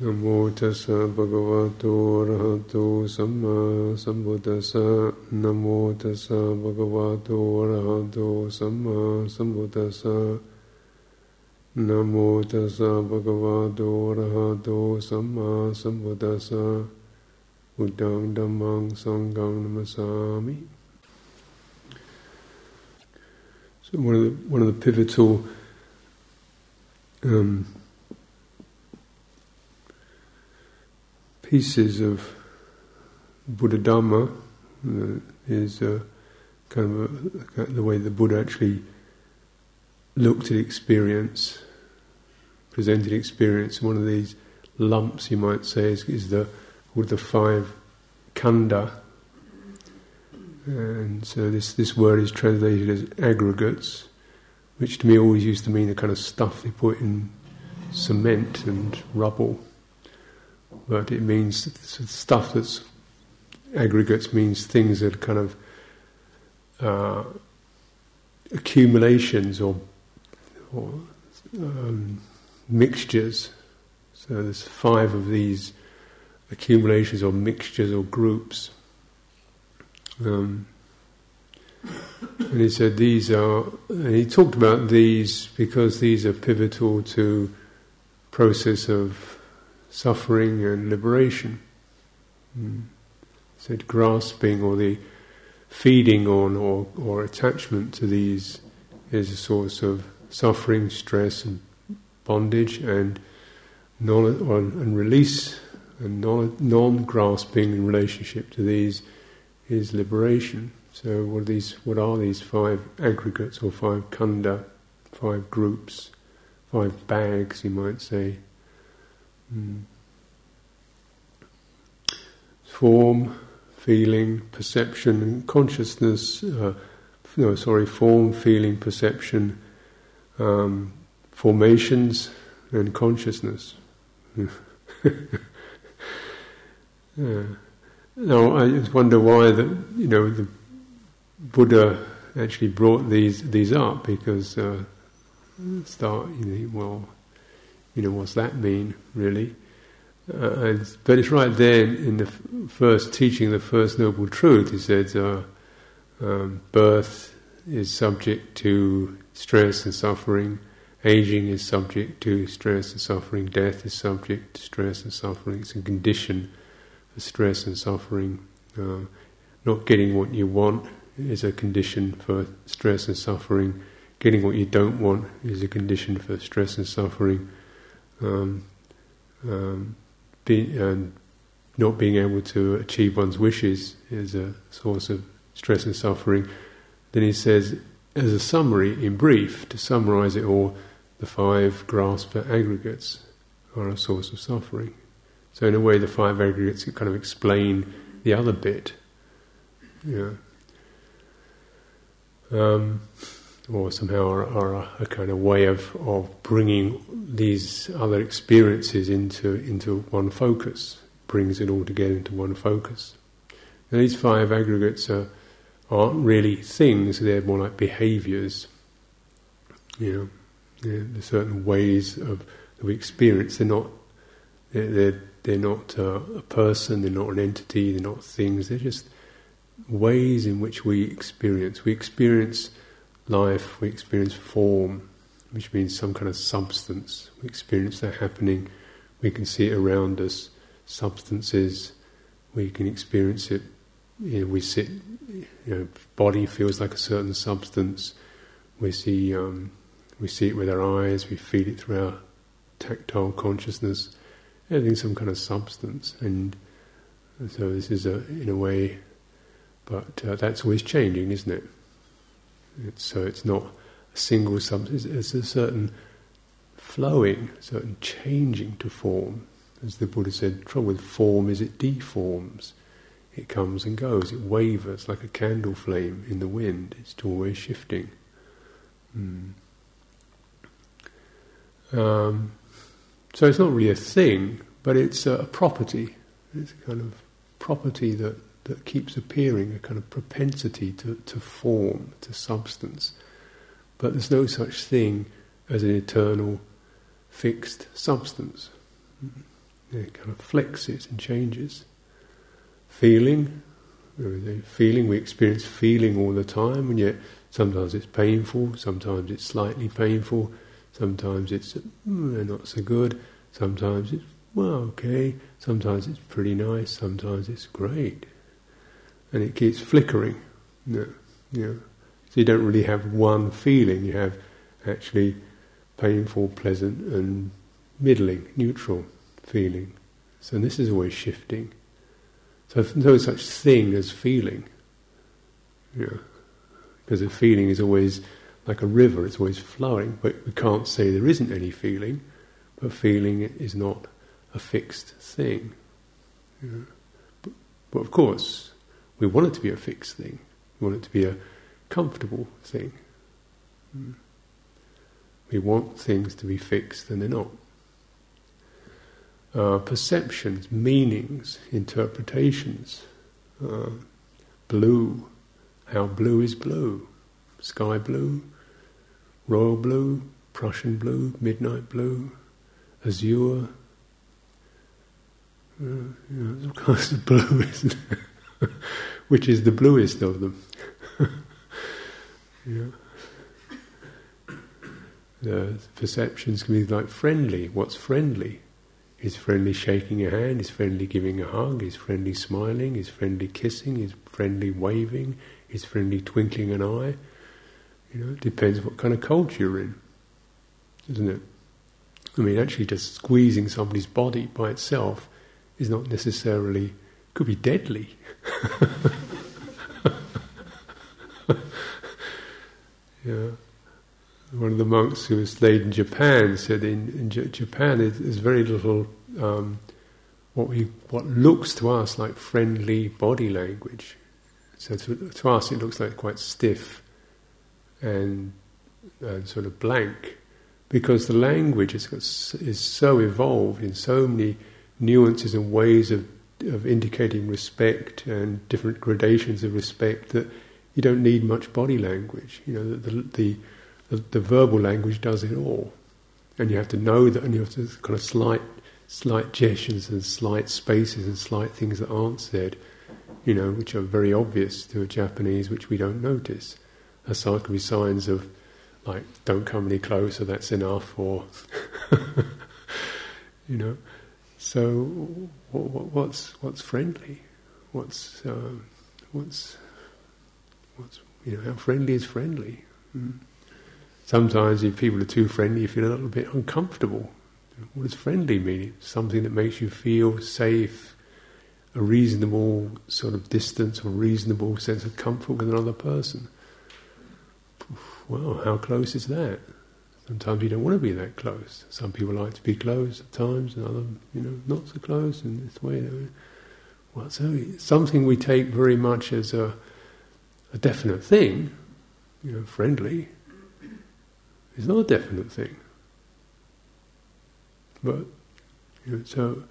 Namo tassa bhagavato arahato samma sambuddhassa Namo tassa bhagavato arahato samma sambuddhassa Namo tassa bhagavato arahato samma sambuddhassa Buddhang dhammang sanghang namasami So one of the, one of the pivotal um, pieces of Buddha Dhamma uh, is uh, kind of a, the way the Buddha actually looked at experience, presented experience. One of these lumps, you might say, is, is the with the five khandha, And so this, this word is translated as aggregates, which to me always used to mean the kind of stuff they put in cement and rubble but it means stuff that's aggregates means things that are kind of uh, accumulations or, or um, mixtures. So there's five of these accumulations or mixtures or groups. Um, and he said these are, and he talked about these because these are pivotal to process of suffering and liberation. Mm. Said grasping or the feeding on or, or attachment to these is a source of suffering, stress, and bondage, and knowledge, and release and non grasping in relationship to these is liberation. So, what are these? What are these five aggregates or five khandha, five groups, five bags, you might say? Mm. Form, feeling, perception, and consciousness. Uh, no, sorry, form, feeling, perception, um, formations, and consciousness. Now, I just wonder why that you know the Buddha actually brought these these up because uh, start you know well you know, what's that mean, really? Uh, and, but it's right there in the first teaching, the first noble truth. He says, uh, um, birth is subject to stress and suffering, aging is subject to stress and suffering, death is subject to stress and suffering. It's a condition for stress and suffering. Uh, not getting what you want is a condition for stress and suffering. Getting what you don't want is a condition for stress and suffering um, um, be, and not being able to achieve one's wishes is a source of stress and suffering. Then he says, as a summary, in brief, to summarize it all, the five grasper aggregates are a source of suffering. So in a way, the five aggregates kind of explain the other bit. Yeah. Um, or somehow are, are a, kind of way of, of bringing these other experiences into into one focus, brings it all together into one focus. Now, these five aggregates are, aren't really things; they're more like behaviours. You know, certain ways of we experience. They're not they're they're, they're not uh, a person. They're not an entity. They're not things. They're just ways in which we experience. We experience life, we experience form, which means some kind of substance. We experience that happening, we can see it around us, substances, we can experience it. You know, we sit, you know, body feels like a certain substance. We see, um, we see it with our eyes. We feel it through our tactile consciousness. Everything's some kind of substance, and so this is a, in a way, but uh, that's always changing, isn't it? It's, so it's not a single substance, it's a certain flowing, certain changing to form. As the Buddha said, trouble with form is it deforms. It comes and goes, it wavers like a candle flame in the wind, it's always shifting. Mm. Um, so it's not really a thing, but it's a property. It's a kind of property that that keeps appearing, a kind of propensity to, to form, to substance. But there's no such thing as an eternal, fixed substance. It kind of flexes and changes. Feeling, feeling, we experience feeling all the time, and yet sometimes it's painful, sometimes it's slightly painful, sometimes it's mm, not so good, sometimes it's well okay, sometimes it's pretty nice, sometimes it's great, and it keeps flickering. Yeah, yeah. So you don't really have one feeling. You have actually painful, pleasant, and middling, neutral feeling. So this is always shifting. So no such thing as feeling. Yeah. Because a feeling is always like a river, it's always flowing, but we can't say there isn't any feeling, but feeling is not a fixed thing. Yeah. But, but of course, we want it to be a fixed thing. We want it to be a comfortable thing. Mm. We want things to be fixed and they're not. Uh, perceptions, meanings, interpretations. Uh, blue, how blue is blue? Sky blue, royal blue, Prussian blue, midnight blue, azure. Uh, you know, there's all kinds of blue, isn't there? Which is the bluest of them? yeah. The perceptions can be like friendly. What's friendly? Is friendly shaking a hand? Is friendly giving a hug? Is friendly smiling? Is friendly kissing? Is friendly waving? Is friendly twinkling an eye? You know, it depends what kind of culture you're in, isn't it? I mean, actually, just squeezing somebody's body by itself is not necessarily could be deadly. yeah. One of the monks who was laid in Japan said in, in J- Japan there's very little um, what we what looks to us like friendly body language. So to, to us it looks like quite stiff and, and sort of blank because the language is, is so evolved in so many nuances and ways of, of indicating respect and different gradations of respect that you don't need much body language. You know, the, the, the, the verbal language does it all. And you have to know that, and you have to kind of slight, slight gestures and slight spaces and slight things that aren't said, you know, which are very obvious to a Japanese, which we don't notice. As could be signs of, like, don't come any closer, that's enough, or, you know. So, what, what's what's friendly? What's um, what's what's you know how friendly is friendly? Mm. Sometimes if people are too friendly, you feel a little bit uncomfortable. What does friendly mean? Something that makes you feel safe, a reasonable sort of distance or reasonable sense of comfort with another person. Well, how close is that? Sometimes you don't want to be that close. Some people like to be close at times, and other, you know, not so close in this way. Well, so something we take very much as a, a definite thing, you know, friendly, is not a definite thing. But you know, so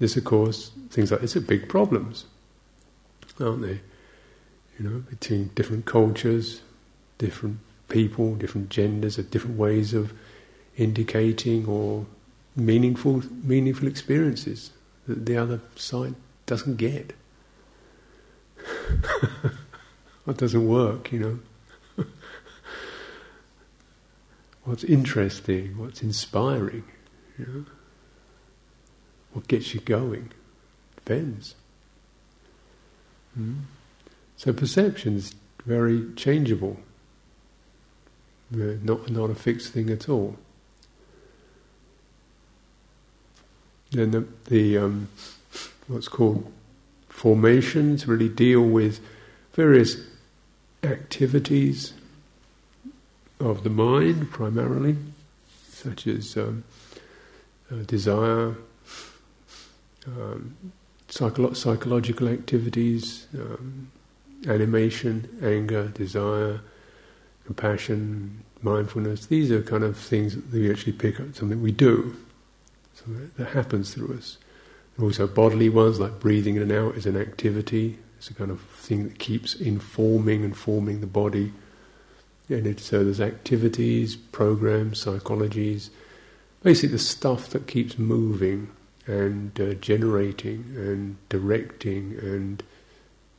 this, of course, things like this are big problems, aren't they? You know, between different cultures, different people, different genders, have different ways of indicating or meaningful meaningful experiences that the other side doesn't get. it doesn't work, you know. what's interesting, what's inspiring, you know. What gets you going depends. Mm. So perception's very changeable not not a fixed thing at all. Then the, the um, what's called formations really deal with various activities of the mind primarily, such as um, uh, desire, um, psycholo- psychological activities, um, animation, anger, desire, compassion, mindfulness, these are kind of things that we actually pick up, something we do, something that happens through us. And also bodily ones like breathing in and out is an activity, it's a kind of thing that keeps informing and forming the body. And it, so there's activities, programs, psychologies, basically the stuff that keeps moving and uh, generating and directing and,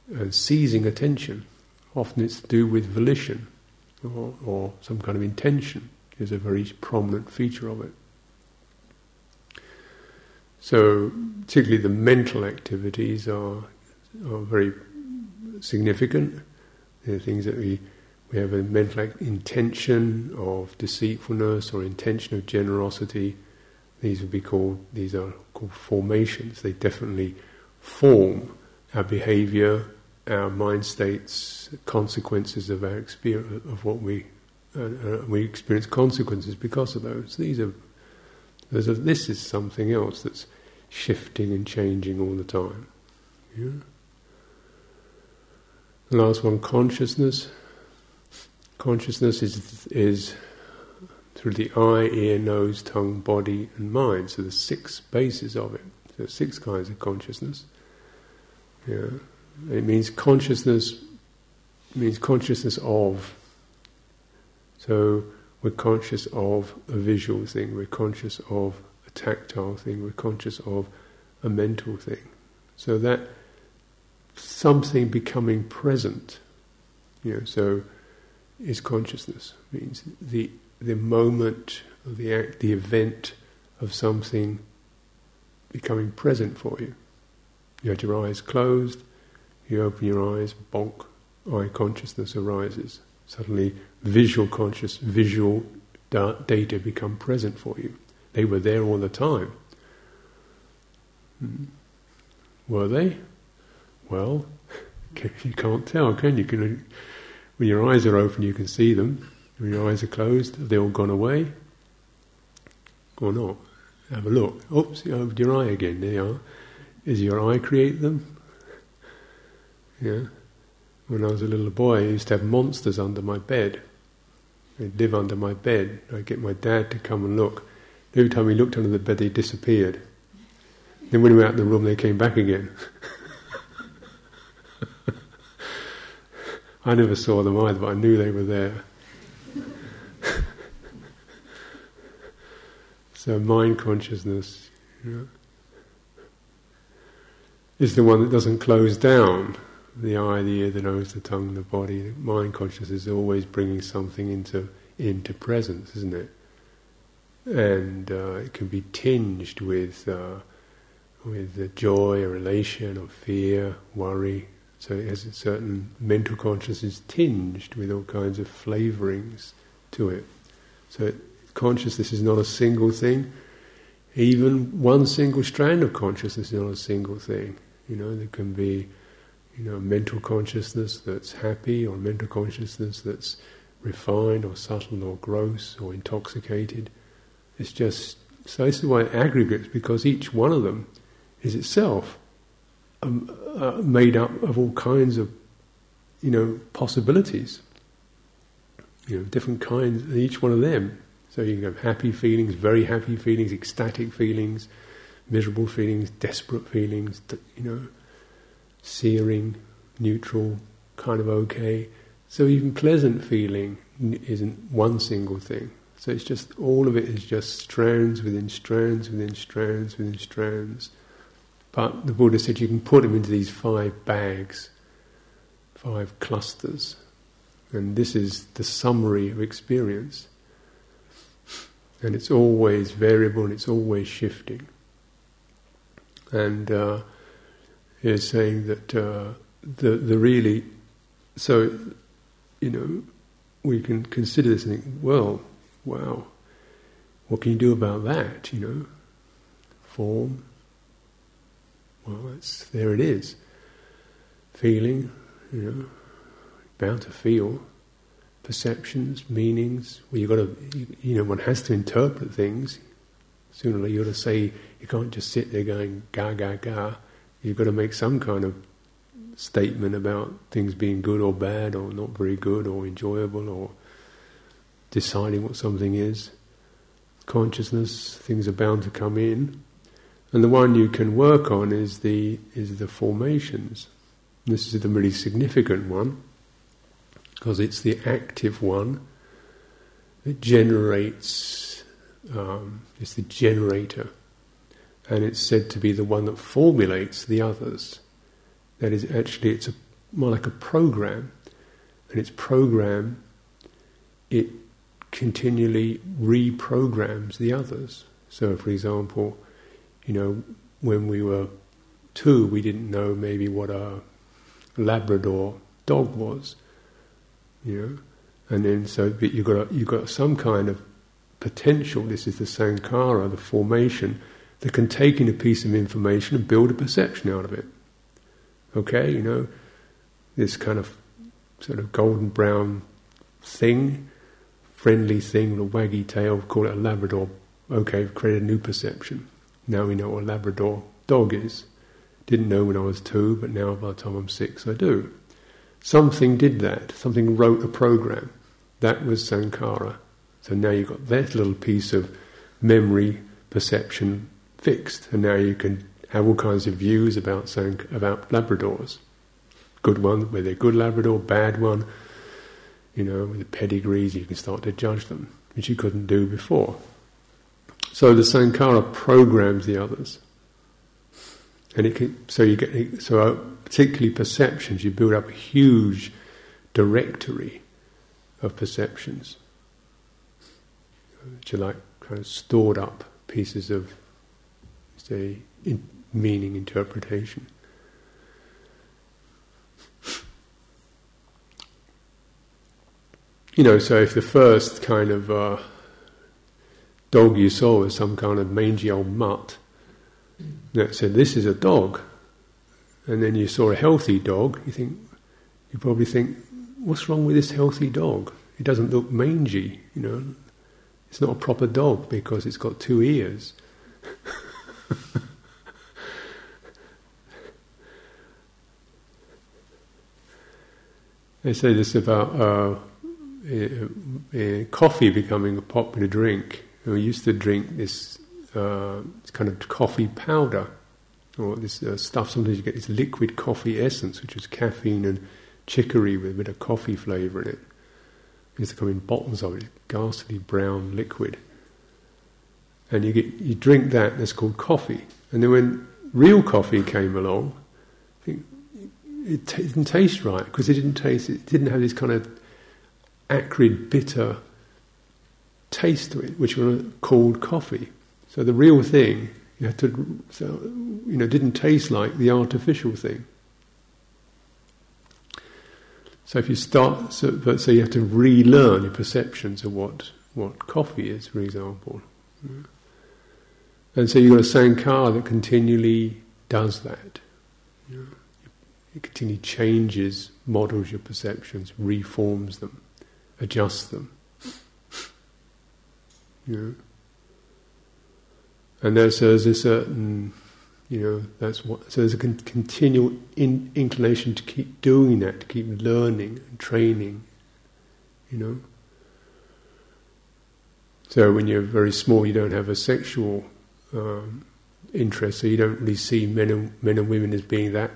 and seizing attention. Often it's to do with volition or, or some kind of intention is a very prominent feature of it. So, particularly the mental activities are, are very significant. They're things that we, we have a mental intention of deceitfulness or intention of generosity. These would be called, these are called formations. They definitely form our behavior, our mind states, consequences of our experience, of what we, uh, uh, we experience consequences because of those. These are a, this is something else that's shifting and changing all the time. Yeah? The last one, consciousness. Consciousness is is through the eye, ear, nose, tongue, body, and mind. So there's six bases of it. So six kinds of consciousness. Yeah, it means consciousness. means consciousness of. So we're conscious of a visual thing, we're conscious of a tactile thing, we're conscious of a mental thing. So that something becoming present, you know, so is consciousness. Means the the moment of the act, the event of something becoming present for you. You had your eyes closed, you open your eyes, bonk, eye consciousness arises. Suddenly visual conscious, visual da- data become present for you. They were there all the time. Hmm. Were they? Well, you can't tell, can you? When your eyes are open, you can see them. When your eyes are closed, have they all gone away? Or not? Have a look. Oops, you opened your eye again. There you are. Is your eye create them? Yeah. When I was a little boy, I used to have monsters under my bed. They'd live under my bed. I'd get my dad to come and look. Every time he looked under the bed, they disappeared. Then when we were out in the room, they came back again. I never saw them either, but I knew they were there. so mind consciousness you know, is the one that doesn't close down the eye, the ear, the nose, the tongue, the body. The mind consciousness is always bringing something into into presence, isn't it? And uh, it can be tinged with uh, with joy, or elation, or fear, worry. So it has a certain mental consciousness tinged with all kinds of flavorings to it. So consciousness is not a single thing. Even one single strand of consciousness is not a single thing. You know, there can be you know, mental consciousness that's happy or mental consciousness that's refined or subtle or gross or intoxicated. It's just, so this is why aggregates, because each one of them is itself um, uh, made up of all kinds of, you know, possibilities. You know, different kinds, each one of them. So you can have happy feelings, very happy feelings, ecstatic feelings, miserable feelings, desperate feelings, you know, searing, neutral, kind of okay. So even pleasant feeling isn't one single thing. So it's just all of it is just strands within strands within strands within strands. But the Buddha said you can put them into these five bags, five clusters, and this is the summary of experience. And it's always variable and it's always shifting. And uh, is saying that uh, the the really so you know we can consider this and think, well, wow, what can you do about that? You know, form. Well, it's there. It is. Feeling, you know, bound to feel. Perceptions, meanings. Well, you got to, you, you know, one has to interpret things. Sooner or later, you got to say. You can't just sit there going ga ga ga You've got to make some kind of statement about things being good or bad or not very good or enjoyable or deciding what something is. Consciousness, things are bound to come in. And the one you can work on is the is the formations. This is the really significant one because it's the active one that generates. Um, it's the generator and it's said to be the one that formulates the others. That is actually it's a, more like a program, and its program it continually reprograms the others. So, for example, you know, when we were two, we didn't know maybe what a Labrador dog was, you know, and then so but you got you got some kind of potential. This is the sankhara, the formation that can take in a piece of information and build a perception out of it. Okay, you know, this kind of sort of golden brown thing, friendly thing with a waggy tail, call it a Labrador. Okay, create a new perception. Now we know what a Labrador dog is. Didn't know when I was two, but now by the time I'm six, I do. Something did that. Something wrote a program. That was Sankhara. So now you've got that little piece of memory perception fixed, and now you can have all kinds of views about saying about Labradors. Good one, whether they're good Labrador, bad one, you know, with the pedigrees, you can start to judge them, which you couldn't do before. So the Sankhara programs the others, and it can, so you get so uh, particularly perceptions. You build up a huge directory of perceptions, which are like kind of stored up pieces of say, in meaning interpretation. You know, so if the first kind of uh, dog you saw was some kind of mangy old mutt that said, This is a dog, and then you saw a healthy dog, you think, you probably think, What's wrong with this healthy dog? It doesn't look mangy, you know. It's not a proper dog because it's got two ears. they say this about uh, uh, coffee becoming a popular drink. We used to drink this uh, kind of coffee powder, or this uh, stuff. Sometimes you get this liquid coffee essence, which is caffeine and chicory with a bit of coffee flavour in it. It used to come in bottles of it, ghastly brown liquid and you get you drink that. That's called coffee. And then when real coffee came along, it t- didn't taste right because it didn't taste. It didn't have this kind of acrid, bitter taste to it, which was called coffee. So the real thing, you had to, so, you know, didn't taste like the artificial thing. So if you start, so, but, so you have to relearn your perceptions of what what coffee is, for example. Mm. And so you've got a sankhara that continually does that. It continually changes, models your perceptions, reforms them, adjusts them. You know? And there's, there's a certain, you know, that's what, so there's a con- continual in, inclination to keep doing that, to keep learning and training, you know. So when you're very small, you don't have a sexual um, interest, so you don't really see men and men and women as being that,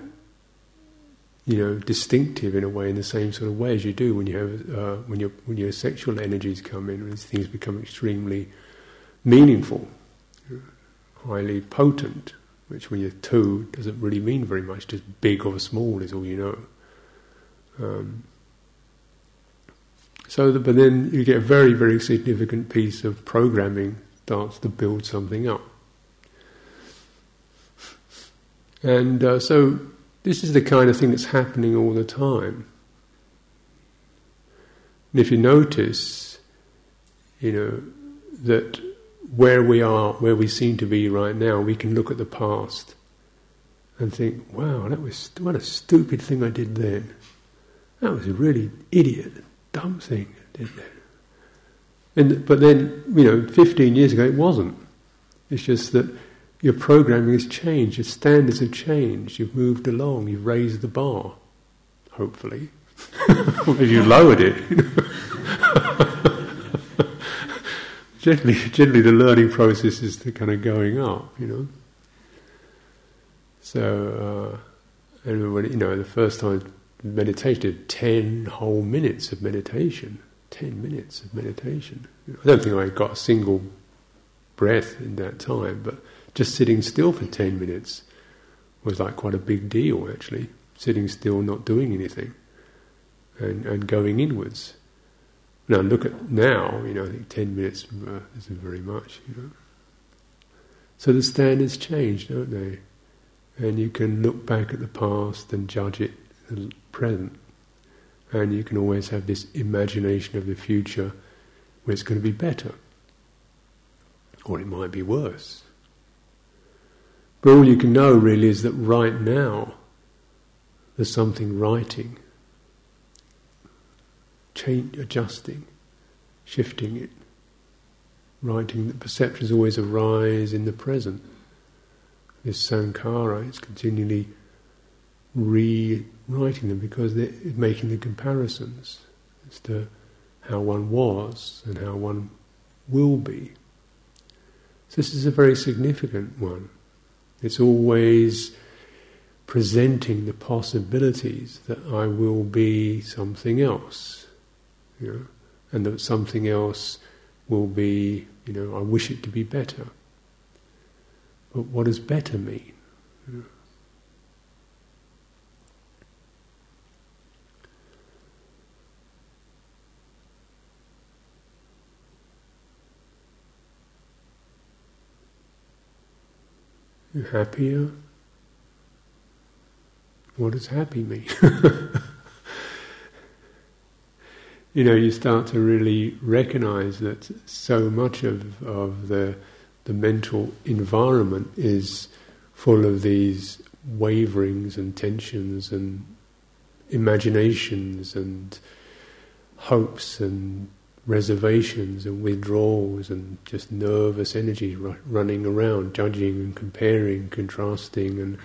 you know, distinctive in a way, in the same sort of way as you do when you have uh, when your when your sexual energies come in, when things become extremely meaningful, highly potent. Which, when you're two, doesn't really mean very much. Just big or small is all you know. Um, so, the, but then you get a very, very significant piece of programming starts to build something up. And uh, so this is the kind of thing that's happening all the time. And if you notice, you know, that where we are, where we seem to be right now, we can look at the past and think, wow, that was what a stupid thing I did then. That was a really idiot, dumb thing I did then. And, but then, you know, 15 years ago it wasn't. It's just that your programming has changed, your standards have changed, you've moved along, you've raised the bar, hopefully. you lowered it. generally, generally, the learning process is the kind of going up, you know. So, uh, and when, you know, the first time meditation, did 10 whole minutes of meditation. 10 minutes of meditation. I don't think I got a single breath in that time, but just sitting still for 10 minutes was like quite a big deal actually. Sitting still, not doing anything, and, and going inwards. Now look at now, you know, I think 10 minutes uh, isn't very much, you know. So the standards change, don't they? And you can look back at the past and judge it the present. And you can always have this imagination of the future where it's going to be better. Or it might be worse. But all you can know really is that right now there's something writing, change, adjusting, shifting it. Writing that perceptions always arise in the present. This sankhara is continually rewriting them because they're making the comparisons as to how one was and how one will be. So this is a very significant one. It's always presenting the possibilities that I will be something else, you know, and that something else will be, you know, I wish it to be better. But what does better mean? You know? Happier. What does happy mean? you know, you start to really recognize that so much of, of the, the mental environment is full of these waverings and tensions and imaginations and hopes and reservations and withdrawals and just nervous energy ru- running around, judging and comparing, contrasting and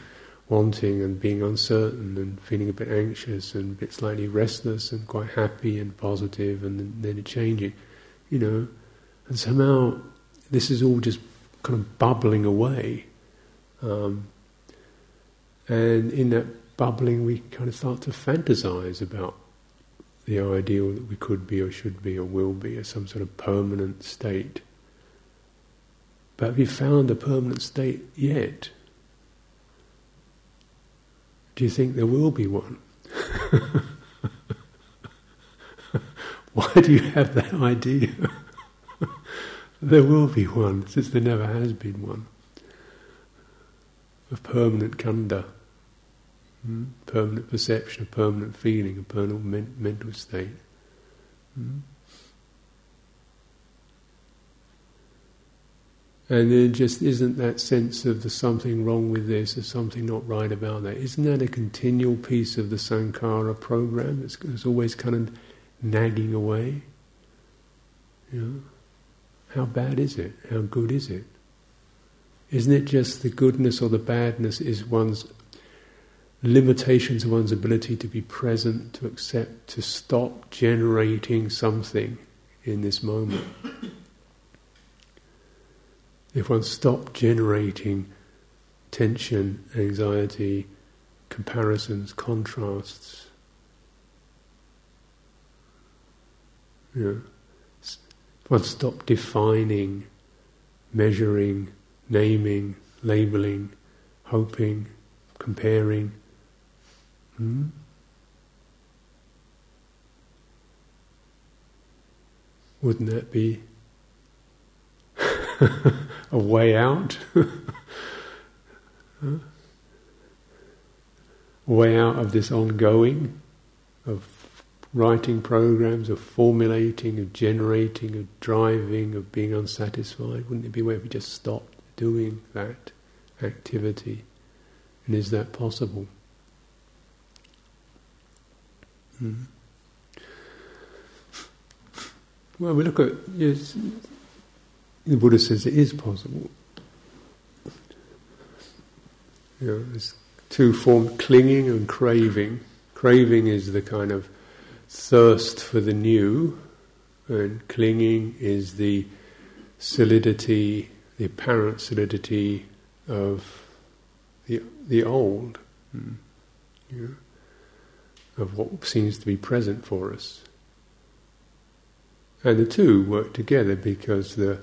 wanting and being uncertain and feeling a bit anxious and a bit slightly restless and quite happy and positive and then, then it changing, you know. And somehow this is all just kind of bubbling away. Um, and in that bubbling, we kind of start to fantasize about the ideal that we could be or should be or will be as some sort of permanent state. But have you found a permanent state yet? Do you think there will be one? Why do you have that idea? there will be one, since there never has been one. A permanent khandha. Mm? Permanent perception, a permanent feeling, a permanent men- mental state. Mm? And there just isn't that sense of there's something wrong with this, there's something not right about that. Isn't that a continual piece of the Sankhara program? It's, it's always kind of nagging away. You know? How bad is it? How good is it? Isn't it just the goodness or the badness is one's limitations of one's ability to be present, to accept, to stop generating something in this moment. If one stopped generating tension, anxiety, comparisons, contrasts, you know, if one stopped defining, measuring, naming, labeling, hoping, comparing, Hmm? Wouldn't that be a way out? huh? Way out of this ongoing, of writing programs, of formulating, of generating, of driving, of being unsatisfied? Wouldn't it be if we just stopped doing that activity? And is that possible? Mm. Well, we look at yes, the Buddha says it is possible. You know, there's two forms: clinging and craving. Craving is the kind of thirst for the new, and clinging is the solidity, the apparent solidity of the the old. Mm. Of what seems to be present for us. And the two work together because the,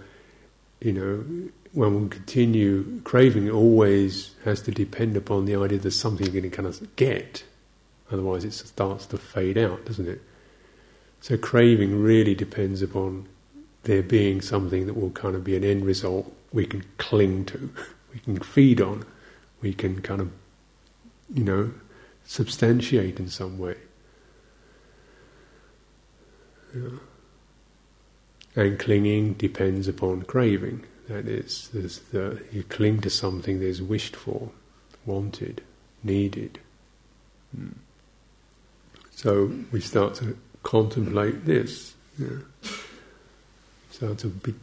you know, when we continue craving, always has to depend upon the idea there's something you're going to kind of get. Otherwise, it starts to fade out, doesn't it? So, craving really depends upon there being something that will kind of be an end result we can cling to, we can feed on, we can kind of, you know, substantiate in some way. Yeah. And clinging depends upon craving. That is, the, you cling to something that is wished for, wanted, needed. Hmm. So we start to contemplate this. Yeah. Start to be,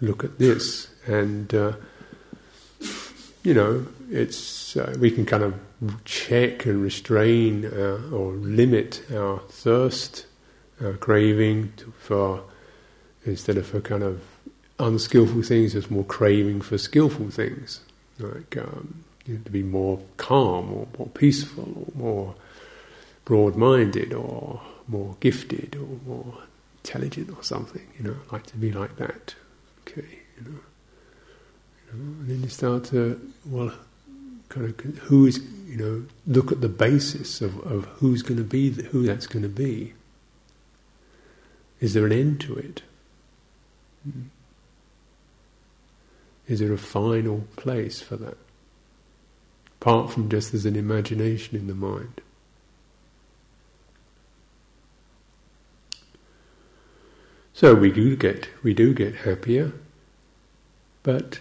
look at this, and uh, you know, it's uh, we can kind of check and restrain uh, or limit our thirst, our craving to, for instead of for kind of unskillful things, there's more craving for skillful things, like um, you know, to be more calm or more peaceful or more broad-minded or more gifted or more intelligent or something. You know, like to be like that. Okay, you know. And then you start to well, kind of who is you know look at the basis of, of who's going to be who that's going to be. Is there an end to it? Mm. There a final place for that? Apart from just as an imagination in the mind. So we do get we do get happier, but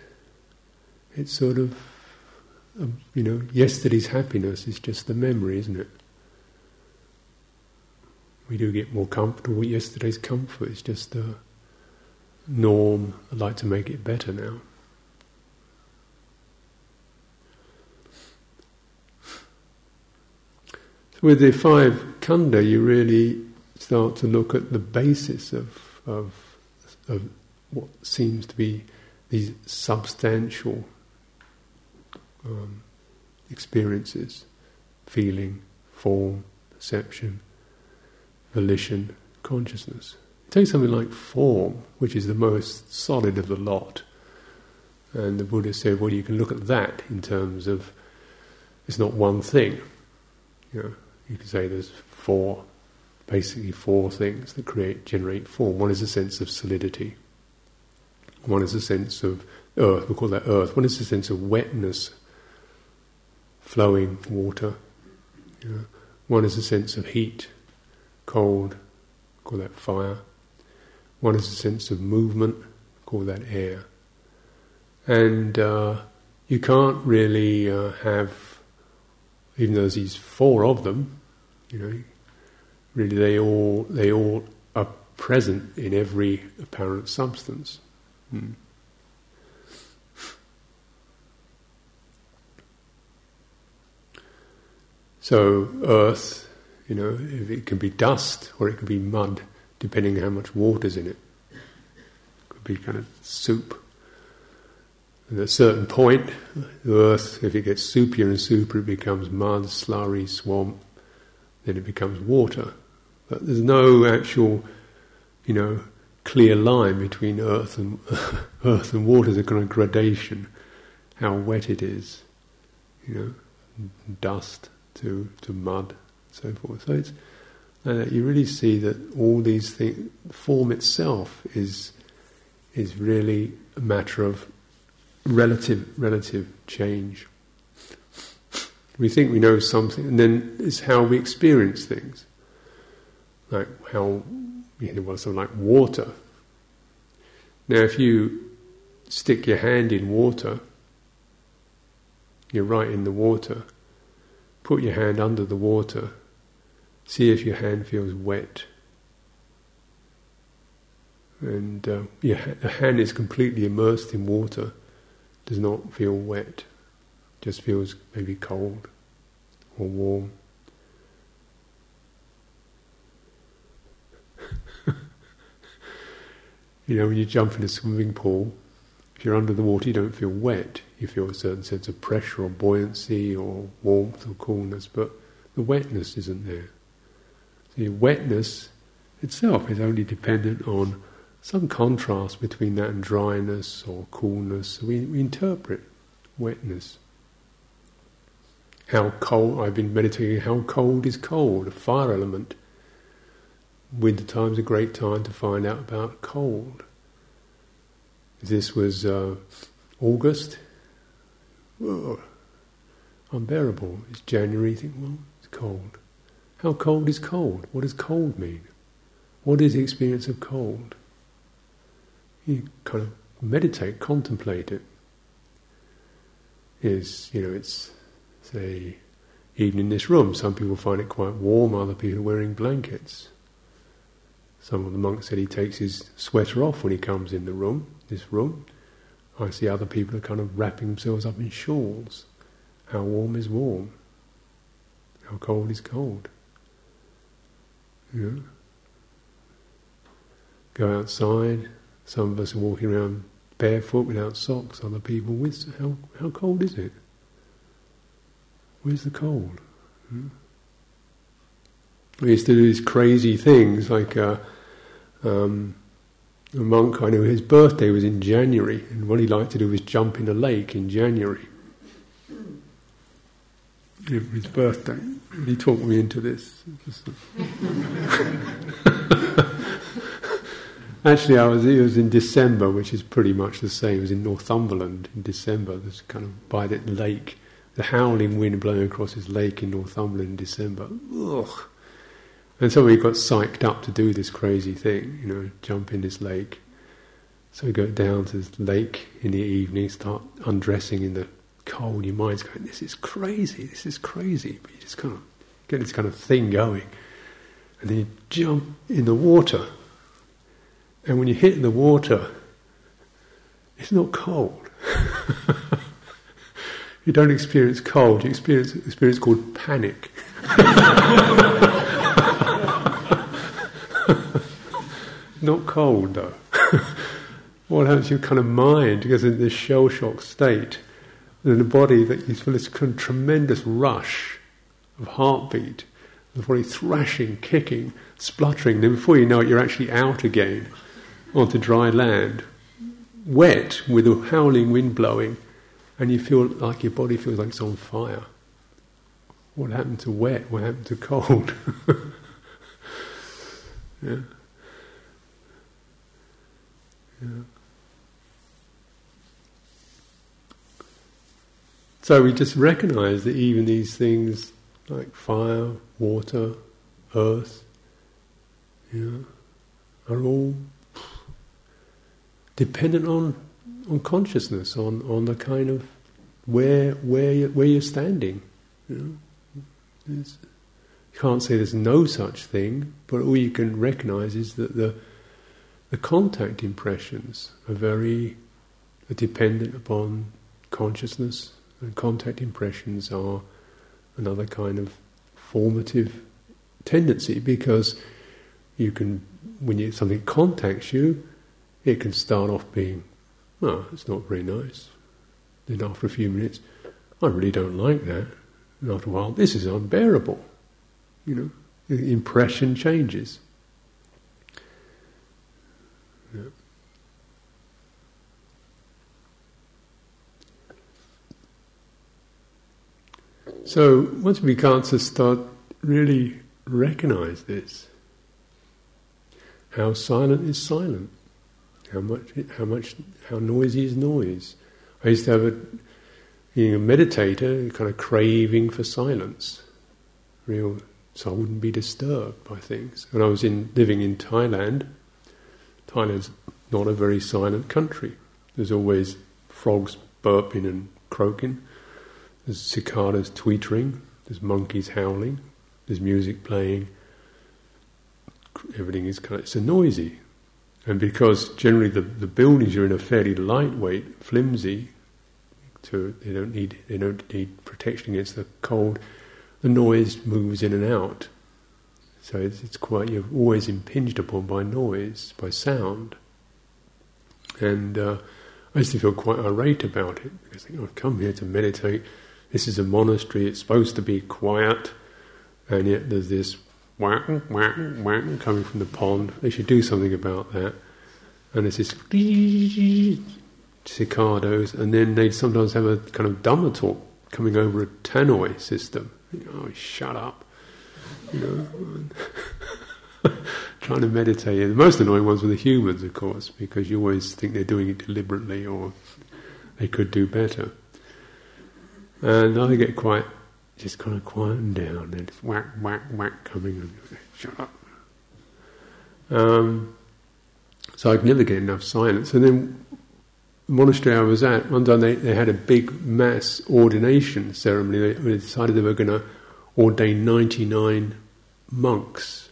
it's sort of um, you know yesterday's happiness is just the memory, isn't it? We do get more comfortable. With yesterday's comfort is just the norm. I'd like to make it better now. with the five khandha, you really start to look at the basis of, of, of what seems to be these substantial um, experiences feeling, form, perception, volition, consciousness. Take something like form, which is the most solid of the lot. And the Buddha said, well, you can look at that in terms of it's not one thing. You know, you could say there's four, basically four things that create, generate form. One is a sense of solidity. One is a sense of earth, we call that earth. One is a sense of wetness, flowing water. You know. One is a sense of heat, cold, call that fire. One is a sense of movement, call that air. And uh, you can't really uh, have, even though there's these four of them, you know, really they all they all are present in every apparent substance. Hmm. So earth, you know, it can be dust or it can be mud, depending on how much water's in it. It could be kind of soup. And At a certain point, the earth, if it gets soupier and soupier, it becomes mud, slurry, swamp, then it becomes water. But there's no actual, you know, clear line between earth and earth and water. There's a kind of gradation, how wet it is, you know, dust to to mud, and so forth. So it's uh, you really see that all these things, form itself is is really a matter of relative relative change. We think we know something, and then it's how we experience things. Like how, you know, well, something like water. Now, if you stick your hand in water, you're right in the water. Put your hand under the water. See if your hand feels wet. And uh, your ha- hand is completely immersed in water, does not feel wet just feels maybe cold or warm. you know, when you jump in a swimming pool, if you're under the water, you don't feel wet. You feel a certain sense of pressure or buoyancy or warmth or coolness, but the wetness isn't there. The wetness itself is only dependent on some contrast between that and dryness or coolness. We, we interpret wetness. How cold, I've been meditating, how cold is cold, a fire element. Winter time's a great time to find out about cold. This was uh, August. Oh, unbearable. It's January. You think, well, it's cold. How cold is cold? What does cold mean? What is the experience of cold? You kind of meditate, contemplate it. Is you know, it's say even in this room, some people find it quite warm, other people are wearing blankets. Some of the monks said he takes his sweater off when he comes in the room, this room. I see other people are kind of wrapping themselves up in shawls. How warm is warm? How cold is cold? Go outside. Some of us are walking around barefoot without socks. Other people with. How how cold is it? Where's the cold? Hmm? We used to do these crazy things like. Uh, um, a monk I knew, his birthday was in January, and what he liked to do was jump in a lake in January. His birthday. He talked me into this. Actually, I was. It was in December, which is pretty much the same. It was in Northumberland in December. There's kind of by the lake, the howling wind blowing across this lake in Northumberland in December. Ugh. And so we got psyched up to do this crazy thing, you know, jump in this lake. So we go down to this lake in the evening, start undressing in the cold. Your mind's going, this is crazy, this is crazy. But you just kind of get this kind of thing going. And then you jump in the water. And when you hit the water, it's not cold. you don't experience cold, you experience experience called panic. not cold though. what happens? Your kind of mind goes in this shell shock state, and the body that you feel this kind of tremendous rush of heartbeat, the body thrashing, kicking, spluttering. Then before you know it, you're actually out again onto dry land, wet with a howling wind blowing, and you feel like your body feels like it's on fire. What happened to wet? What happened to cold? Yeah. So we just recognize that even these things like fire, water, earth, you know, are all dependent on on consciousness, on, on the kind of where where you, where you're standing. You know, you can't say there's no such thing, but all you can recognize is that the the contact impressions are very are dependent upon consciousness, and contact impressions are another kind of formative tendency because you can, when you, something contacts you, it can start off being, oh, it's not very nice. Then after a few minutes, I really don't like that. And after a while, this is unbearable. You know, the impression changes. So once just start really recognize this, how silent is silent, how much, how much, how noisy is noise. I used to have a, being a meditator, kind of craving for silence, real, so I wouldn't be disturbed by things. And I was in living in Thailand, Thailand's not a very silent country. There's always frogs burping and croaking. There's cicadas tweetering. There's monkeys howling. There's music playing. Everything is kind of, it's a noisy. And because generally the, the buildings are in a fairly lightweight, flimsy, to they don't need they don't need protection against the cold, the noise moves in and out. So it's, it's quite, you're always impinged upon by noise, by sound. And uh, I used to feel quite irate about it because I think, oh, I've come here to meditate. This is a monastery, it's supposed to be quiet, and yet there's this whack, whack, whack coming from the pond. They should do something about that. and there's this cicados, and then they'd sometimes have a kind of Dhamma talk coming over a tannoy system. Oh, shut up. You know, trying to meditate. The most annoying ones were the humans, of course, because you always think they're doing it deliberately or they could do better. And I get quite, just kind of quiet down, and it's whack, whack, whack coming, shut up. Um, so I'd never get enough silence. And then the monastery I was at, one time they, they had a big mass ordination ceremony. They, they decided they were going to ordain 99 monks.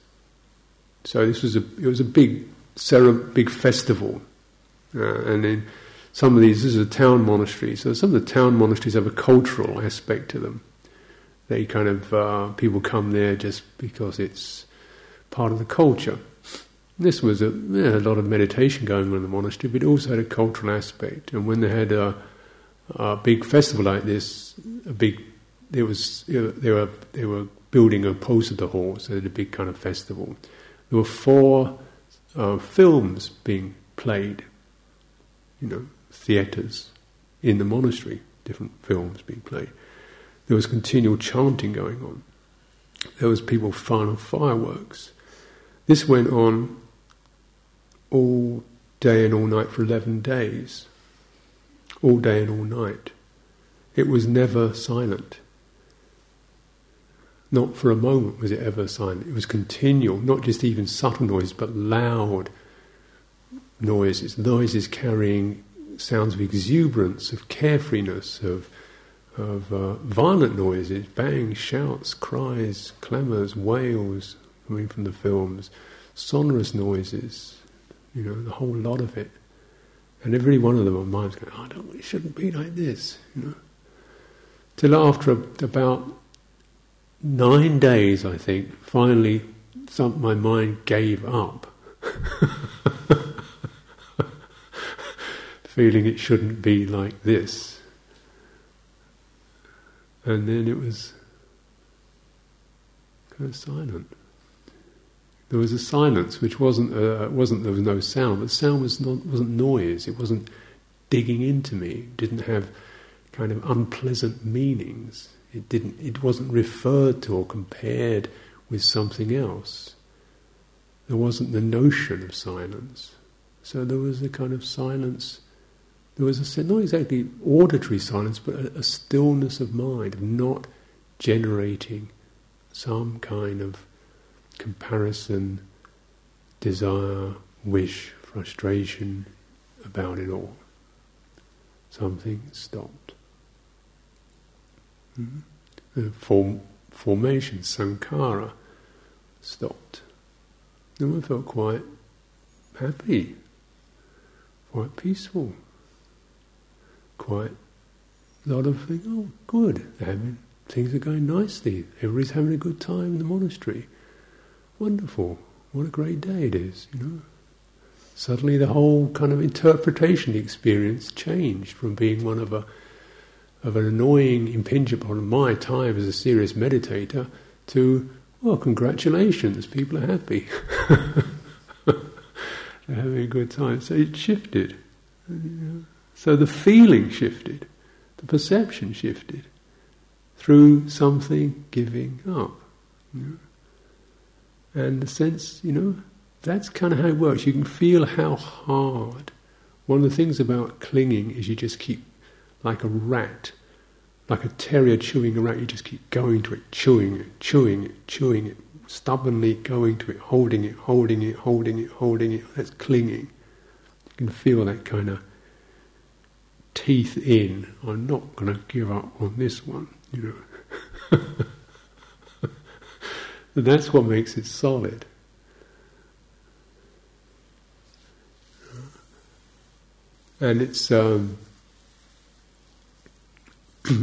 So this was a it was a big big festival, uh, and then some of these this is a town monastery. So some of the town monasteries have a cultural aspect to them. They kind of uh, people come there just because it's part of the culture. This was a, yeah, a lot of meditation going on in the monastery, but it also had a cultural aspect. And when they had a, a big festival like this, a big there was they were they were building a Posada hall, so they had a big kind of festival. There were four uh, films being played, you know, theatres in the monastery, different films being played. There was continual chanting going on. There was people firing fireworks. This went on all day and all night for 11 days. All day and all night. It was never silent. Not for a moment was it ever silent. It was continual, not just even subtle noise, but loud noises, noises carrying sounds of exuberance, of carefreeness, of, of uh, violent noises, bangs, shouts, cries, clamours, wails coming from the films, sonorous noises, you know, the whole lot of it. And every one of them, my mind's going, oh, I don't, it shouldn't be like this, you know. Till after about nine days, I think, finally, some, my mind gave up. Feeling it shouldn't be like this. And then it was kind of silent there was a silence which wasn't uh, wasn't there was no sound, but sound was not wasn't noise. It wasn't digging into me. It didn't have kind of unpleasant meanings. It didn't. It wasn't referred to or compared with something else. There wasn't the notion of silence. So there was a kind of silence. There was a not exactly auditory silence, but a, a stillness of mind, not generating some kind of comparison, desire, wish, frustration about it all. Something stopped. Mm-hmm. Form, formation, sankhara, stopped. And I felt quite happy, quite peaceful, quite a lot of things, oh, good, having, things are going nicely, everybody's having a good time in the monastery wonderful, what a great day it is, you know. Suddenly the whole kind of interpretation experience changed from being one of a of an annoying impingement on my time as a serious meditator to, well, congratulations, people are happy. They're having a good time. So it shifted. So the feeling shifted, the perception shifted through something giving up. And the sense, you know, that's kind of how it works. You can feel how hard. One of the things about clinging is you just keep, like a rat, like a terrier chewing a rat, you just keep going to it, chewing it, chewing it, chewing it, stubbornly going to it, holding it, holding it, holding it, holding it. That's clinging. You can feel that kind of teeth in. I'm not going to give up on this one, you know. And that's what makes it solid. And it's um,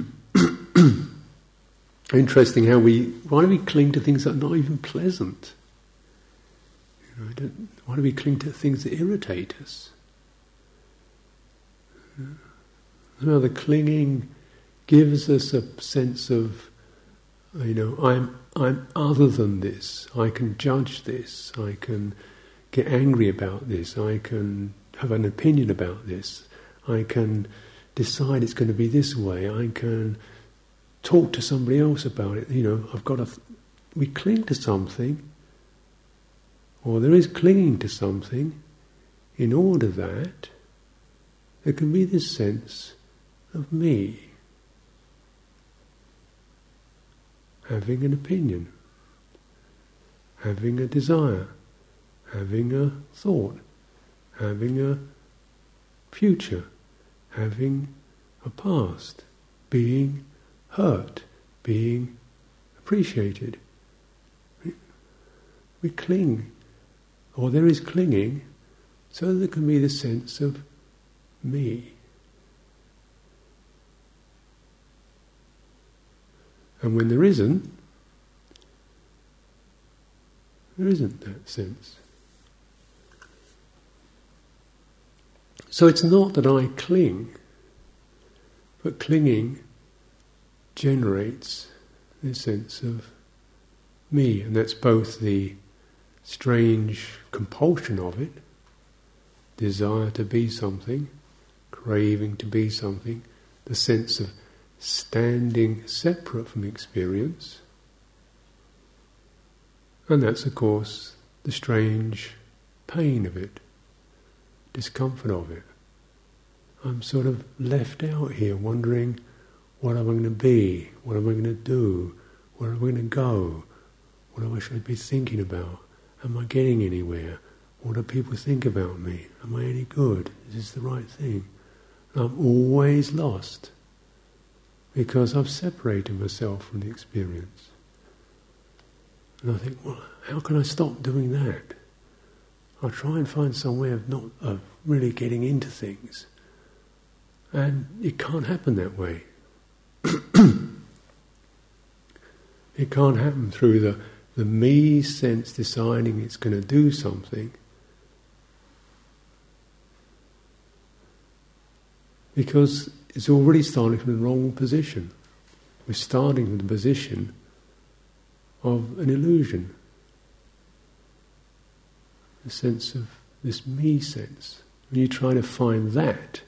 interesting how we why do we cling to things that are not even pleasant? You know, why do we cling to things that irritate us? The clinging gives us a sense of, you know, I'm I'm other than this. I can judge this. I can get angry about this. I can have an opinion about this. I can decide it's going to be this way. I can talk to somebody else about it. You know, I've got to. Th- we cling to something, or there is clinging to something, in order that there can be this sense of me having an opinion, having a desire, having a thought, having a future, having a past, being hurt, being appreciated. We cling, or there is clinging, so there can be the sense of me. When there isn't, there isn't that sense. So it's not that I cling, but clinging generates this sense of me, and that's both the strange compulsion of it, desire to be something, craving to be something, the sense of standing separate from experience, and that's, of course, the strange pain of it, discomfort of it. I'm sort of left out here wondering what am I going to be? What am I going to do? Where am I going to go? What am I should be thinking about? Am I getting anywhere? What do people think about me? Am I any good? Is this the right thing? I'm always lost because I've separated myself from the experience. And I think, well, how can I stop doing that? I try and find some way of not of really getting into things, and it can't happen that way. it can't happen through the the me sense deciding it's going to do something. Because it's already starting from the wrong position. We're starting from the position of an illusion. The sense of this me sense. When you try to find that,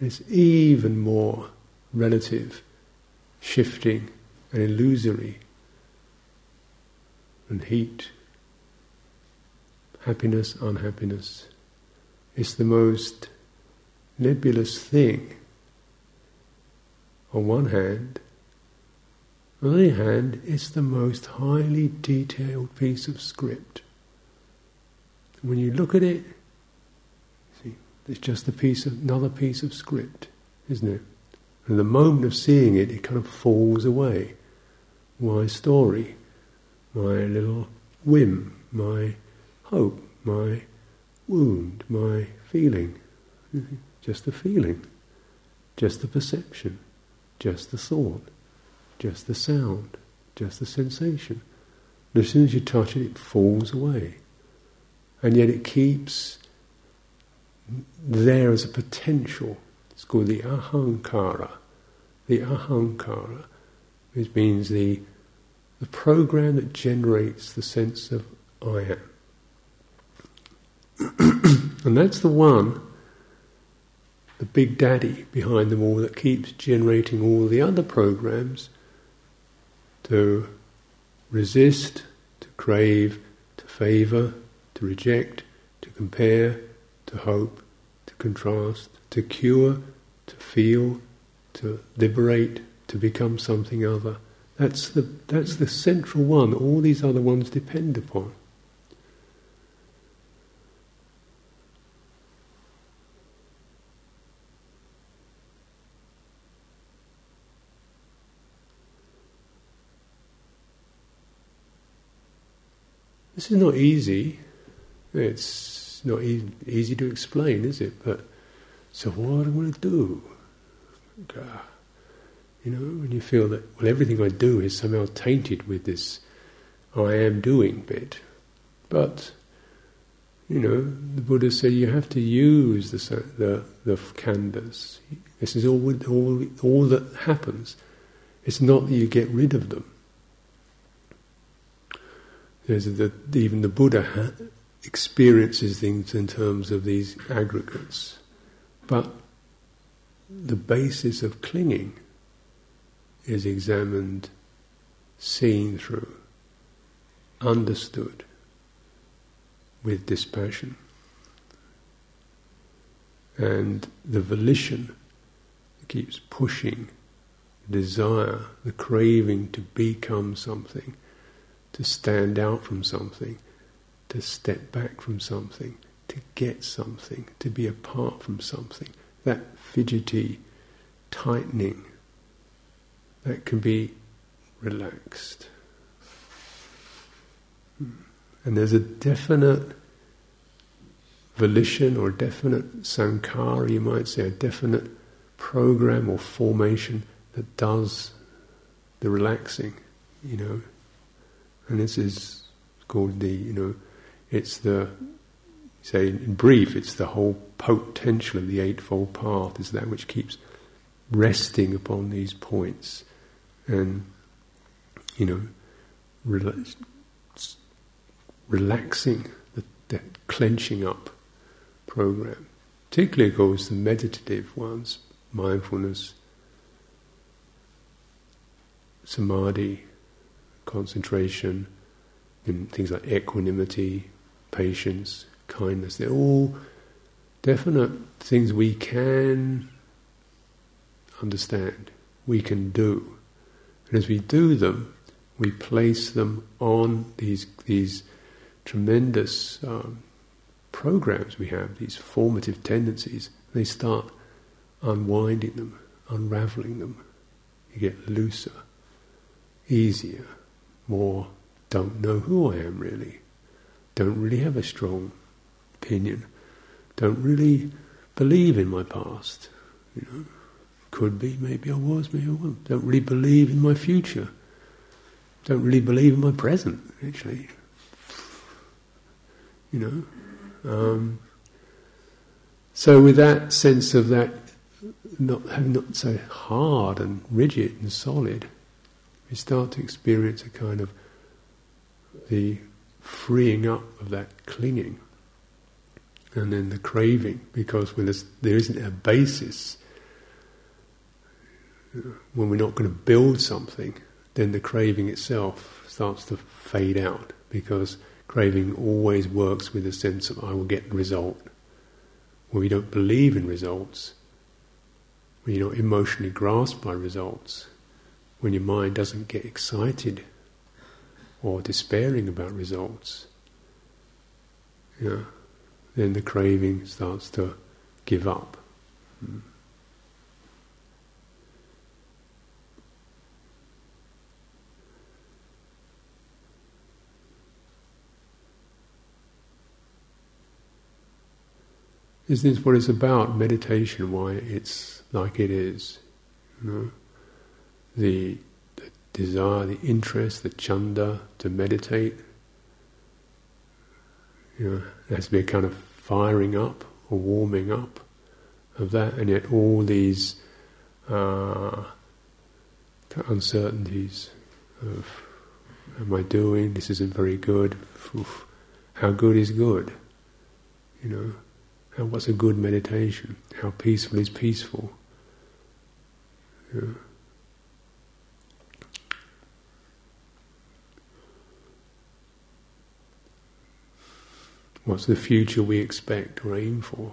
it's even more relative, shifting, and illusory and heat, happiness, unhappiness. It's the most nebulous thing. On one hand, on the other hand, it's the most highly detailed piece of script. When you look at it, see, it's just a piece of another piece of script, isn't it? And the moment of seeing it, it kind of falls away. My story? my little whim, my hope, my wound, my feeling. Just the feeling, just the perception, just the thought, just the sound, just the sensation. And as soon as you touch it, it falls away. And yet it keeps there as a potential. It's called the ahankara. The ahankara, which means the the program that generates the sense of I am. and that's the one, the big daddy behind them all, that keeps generating all the other programs to resist, to crave, to favour, to reject, to compare, to hope, to contrast, to cure, to feel, to liberate, to become something other. That's the, that's the central one all these other ones depend upon. This is not easy. It's not e- easy to explain, is it? But so what am I going to do? God. Uh, you know, when you feel that, well, everything I do is somehow tainted with this I am doing bit. But, you know, the Buddha said you have to use the, the, the khandhas. This is all, all, all that happens. It's not that you get rid of them. The, even the Buddha experiences things in terms of these aggregates, but the basis of clinging is examined, seen through, understood with dispassion. And the volition keeps pushing, desire, the craving to become something, to stand out from something, to step back from something, to get something, to be apart from something. That fidgety tightening that can be relaxed. Hmm. And there's a definite volition or definite sankhara, you might say, a definite program or formation that does the relaxing, you know. And this is called the, you know, it's the, say in brief, it's the whole potential of the Eightfold Path, is that which keeps resting upon these points and, you know, relax, relaxing, the, that clenching up program. Particularly goes the meditative ones, mindfulness, samadhi, concentration, in things like equanimity, patience, kindness. They're all definite things we can understand, we can do. And as we do them, we place them on these, these tremendous um, programs we have, these formative tendencies. They start unwinding them, unraveling them. You get looser, easier, more don't know who I am really, don't really have a strong opinion, don't really believe in my past, you know. Could be, maybe I was, maybe I wasn't. Don't really believe in my future. Don't really believe in my present, actually. You know? Um, so with that sense of that not having not so hard and rigid and solid, we start to experience a kind of the freeing up of that clinging and then the craving because when there isn't a basis when we're not going to build something, then the craving itself starts to fade out because craving always works with a sense of I will get the result. When we don't believe in results, when you're not emotionally grasped by results, when your mind doesn't get excited or despairing about results, then the craving starts to give up. Mm. Is this what it's about, meditation, why it's like it is? You know? The, the desire, the interest, the chanda to meditate. You know, there has to be a kind of firing up or warming up of that, and yet all these uh, uncertainties of am I doing? This isn't very good. Oof. How good is good? You know, and what's a good meditation? How peaceful is peaceful? Yeah. What's the future we expect or aim for?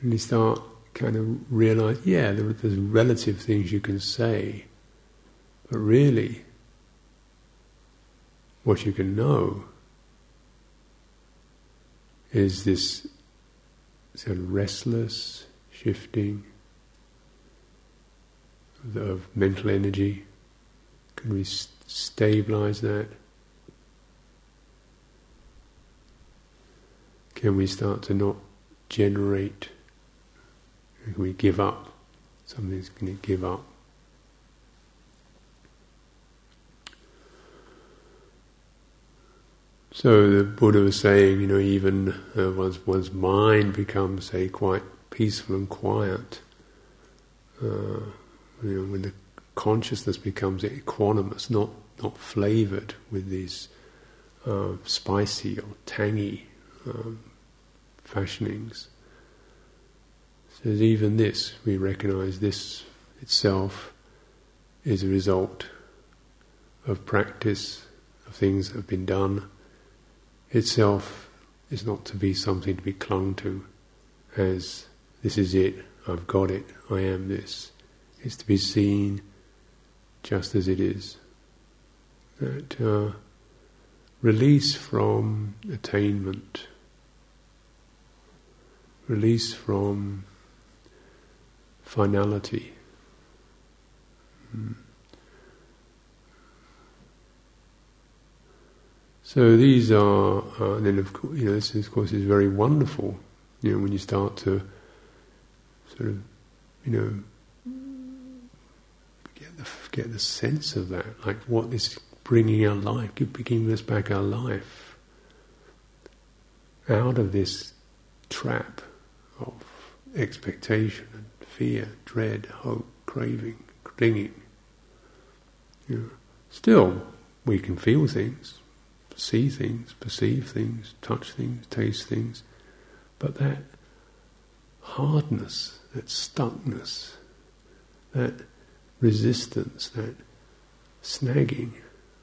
And you start kind of realize, yeah, there, there's relative things you can say, but really, what you can know is this sort of restless shifting of mental energy. Can we stabilize that? Can we start to not generate? Can we give up? Something's going to give up. So the Buddha was saying, you know, even uh, one's, one's mind becomes, say, quite peaceful and quiet. Uh, you know, when the consciousness becomes equanimous, not not flavoured with these uh, spicy or tangy um, fashionings. So even this, we recognize this itself is a result of practice, of things that have been done. Itself is not to be something to be clung to as this is it, I've got it, I am this. It's to be seen just as it is. That uh, release from attainment, release from finality. Hmm. So these are, uh, and then of course, you know, this is, of course is very wonderful. You know, when you start to sort of, you know, get the get the sense of that, like what this bringing our life, giving us back our life out of this trap of expectation and fear, dread, hope, craving, clinging. Still, we can feel things, see things, perceive things, touch things, taste things, but that hardness, that stuckness, that resistance, that snagging,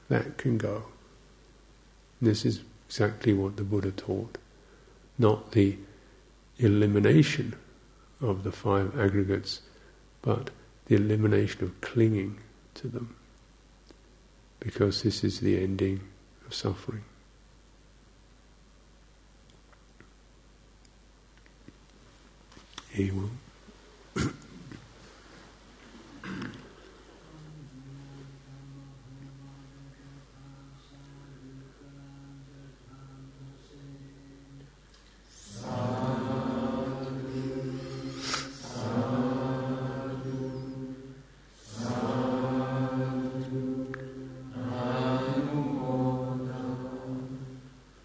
that can go. This is exactly what the Buddha taught, not the elimination of the five aggregates, but the elimination of clinging to them, because this is the ending of suffering. He will.